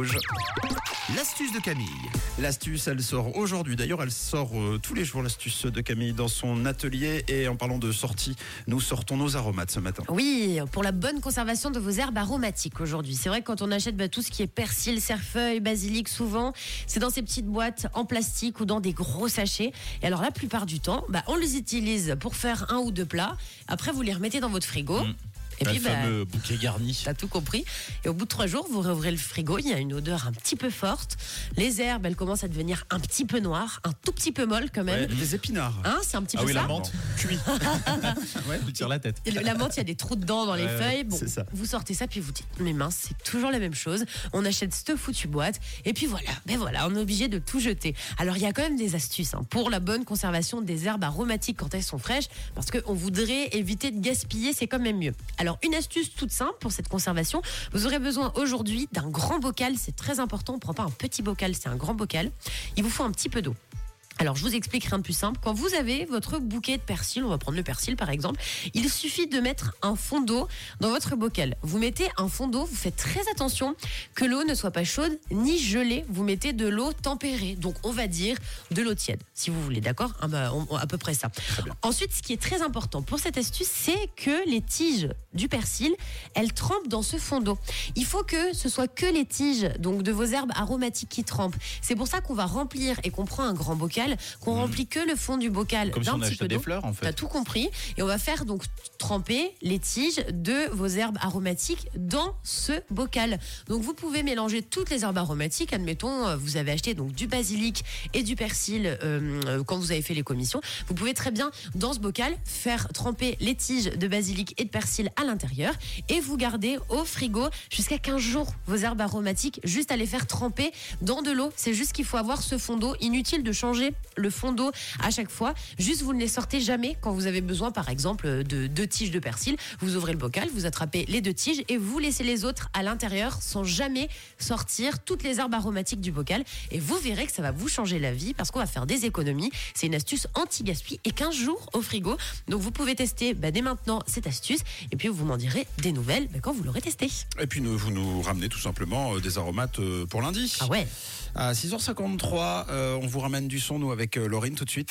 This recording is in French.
Rouge. L'astuce de Camille. L'astuce, elle sort aujourd'hui. D'ailleurs, elle sort euh, tous les jours, l'astuce de Camille, dans son atelier. Et en parlant de sortie, nous sortons nos aromates ce matin. Oui, pour la bonne conservation de vos herbes aromatiques aujourd'hui. C'est vrai que quand on achète bah, tout ce qui est persil, cerfeuil, basilic, souvent, c'est dans ces petites boîtes en plastique ou dans des gros sachets. Et alors, la plupart du temps, bah, on les utilise pour faire un ou deux plats. Après, vous les remettez dans votre frigo. Mm. Et le puis, bah, fameux bouquet garni. T'as tout compris. Et au bout de trois jours, vous réouvrez le frigo, il y a une odeur un petit peu forte. Les herbes, elles commencent à devenir un petit peu noires, un tout petit peu molles quand même. Ouais, des épinards. Hein, c'est un petit Ah peu oui, ça. la menthe, cuit. Ouais, Tu tires la tête. Et le- la menthe, il y a des trous dedans dans les Ouais, feuilles. Bon, c'est ça. vous sortez ça, puis vous dites, mais mince, c'est toujours la même chose. On achète cette foutue boîte, et puis voilà, ben voilà, on est obligé de tout jeter. Alors, il y a quand même des astuces hein, pour la bonne conservation des herbes aromatiques quand elles sont fraîches, parce qu'on voudrait éviter de gaspiller, c'est quand même mieux. Alors, une astuce toute simple pour cette conservation, vous aurez besoin aujourd'hui d'un grand bocal, c'est très important. On prend pas un petit bocal, c'est un grand bocal. Il vous faut un petit peu d'eau. Alors, je vous explique rien de plus simple. Quand vous avez votre bouquet de persil, on va prendre le persil par exemple, il suffit de mettre un fond d'eau dans votre bocal. Vous mettez un fond d'eau, vous faites très attention que l'eau ne soit pas chaude ni gelée. Vous mettez de l'eau tempérée, donc on va dire de l'eau tiède, si vous voulez, d'accord? Ah bah, À peu près ça. Ensuite, ce qui est très important pour cette astuce, c'est que les tiges du persil, elles trempent dans ce fond d'eau. Il faut que ce soit que les tiges donc de vos herbes aromatiques qui trempent. C'est pour ça qu'on va remplir et qu'on prend un grand bocal, qu'on remplit que le fond du bocal si d'un petit peu des fleurs en T'as fait. tout compris. Et on va faire donc tremper les tiges de vos herbes aromatiques dans ce bocal. Donc vous pouvez mélanger toutes les herbes aromatiques. Admettons, euh, vous avez acheté donc du basilic et du persil euh, euh, quand vous avez fait les commissions. Vous pouvez très bien dans ce bocal faire tremper les tiges de basilic et de persil à l'intérieur et vous gardez au frigo jusqu'à 15 jours vos herbes aromatiques juste à les faire tremper dans de l'eau. C'est juste qu'il faut avoir ce fond d'eau. Inutile de changer le fond d'eau à chaque fois. Juste vous ne les sortez jamais quand vous avez besoin par exemple de deux tiges de persil. Vous ouvrez le bocal, vous attrapez les deux tiges et vous laissez les autres à l'intérieur sans jamais sortir toutes les herbes aromatiques du bocal. Et vous verrez que ça va vous changer la vie parce qu'on va faire des économies. C'est une astuce anti-gaspi et 15 jours au frigo. Donc vous pouvez tester bah, dès maintenant cette astuce et puis vous m'en direz des nouvelles bah, quand vous l'aurez testé. Et puis nous, vous nous ramenez tout simplement euh, des aromates euh, pour lundi. Ah ouais À 6h53, euh, on vous ramène du son, nous, avec euh, Laurine tout de suite.